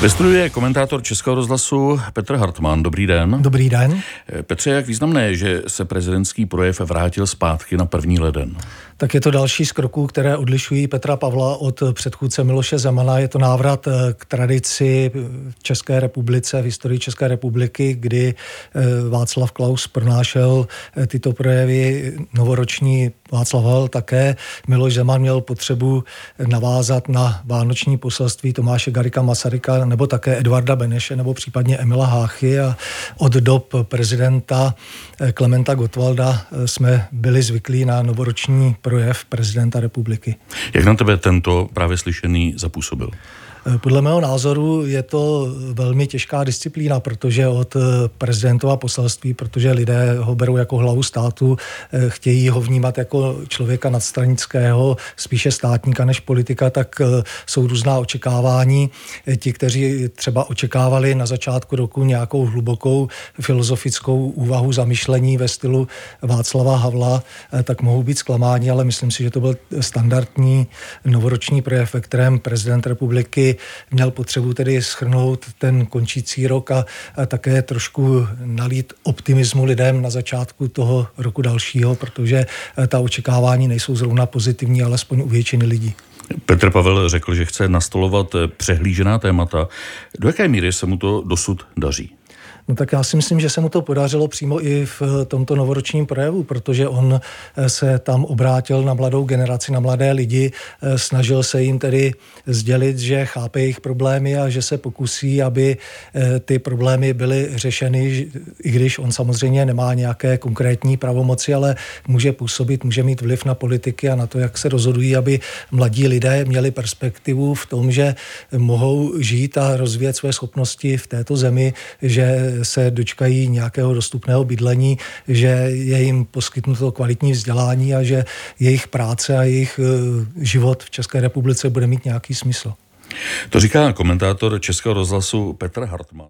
Ve studiu je komentátor Českého rozhlasu Petr Hartmann. Dobrý den. Dobrý den. Petře, jak významné je, že se prezidentský projev vrátil zpátky na první leden? Tak je to další z kroků, které odlišují Petra Pavla od předchůdce Miloše Zemana. Je to návrat eh, k tradici v České republice, v historii České republiky, kdy eh, Václav Klaus pronášel eh, tyto projevy novoroční Václav Havel také. Miloš Zeman měl potřebu navázat na vánoční poselství Tomáše Garika Masaryka nebo také Edvarda Beneše nebo případně Emila Háchy a od dob prezidenta Klementa Gottwalda jsme byli zvyklí na novoroční projev prezidenta republiky. Jak na tebe tento právě slyšený zapůsobil? Podle mého názoru je to velmi těžká disciplína, protože od prezidentova poselství, protože lidé ho berou jako hlavu státu, chtějí ho vnímat jako člověka nadstranického, spíše státníka než politika, tak jsou různá očekávání. Ti, kteří třeba očekávali na začátku roku nějakou hlubokou filozofickou úvahu zamyšlení ve stylu Václava Havla, tak mohou být zklamáni, ale myslím si, že to byl standardní novoroční projev, ve kterém prezident republiky měl potřebu tedy schrnout ten končící rok a, a také trošku nalít optimismu lidem na začátku toho roku dalšího, protože eh, ta očekávání nejsou zrovna pozitivní, alespoň u většiny lidí. Petr Pavel řekl, že chce nastolovat eh, přehlížená témata. Do jaké míry se mu to dosud daří? No tak já si myslím, že se mu to podařilo přímo i v tomto novoročním projevu, protože on eh, se tam obrátil na mladou generaci, na mladé lidi, eh, snažil se jim tedy sdělit, že chápe jejich problémy a že se pokusí, aby eh, ty problémy byly řešeny, i když on samozřejmě nemá nějaké konkrétní pravomoci, ale může působit, může mít vliv na politiky a na to, jak se rozhodují, aby mladí lidé měli perspektivu v tom, že mohou žít a rozvíjet své schopnosti v této zemi, že se dočkají nějakého dostupného bydlení, že je jim poskytnuto kvalitní vzdělání a že jejich práce a jejich eh, život v České republice bude mít nějaký smysl. To říká komentátor Českého rozhlasu Petr Hartmann.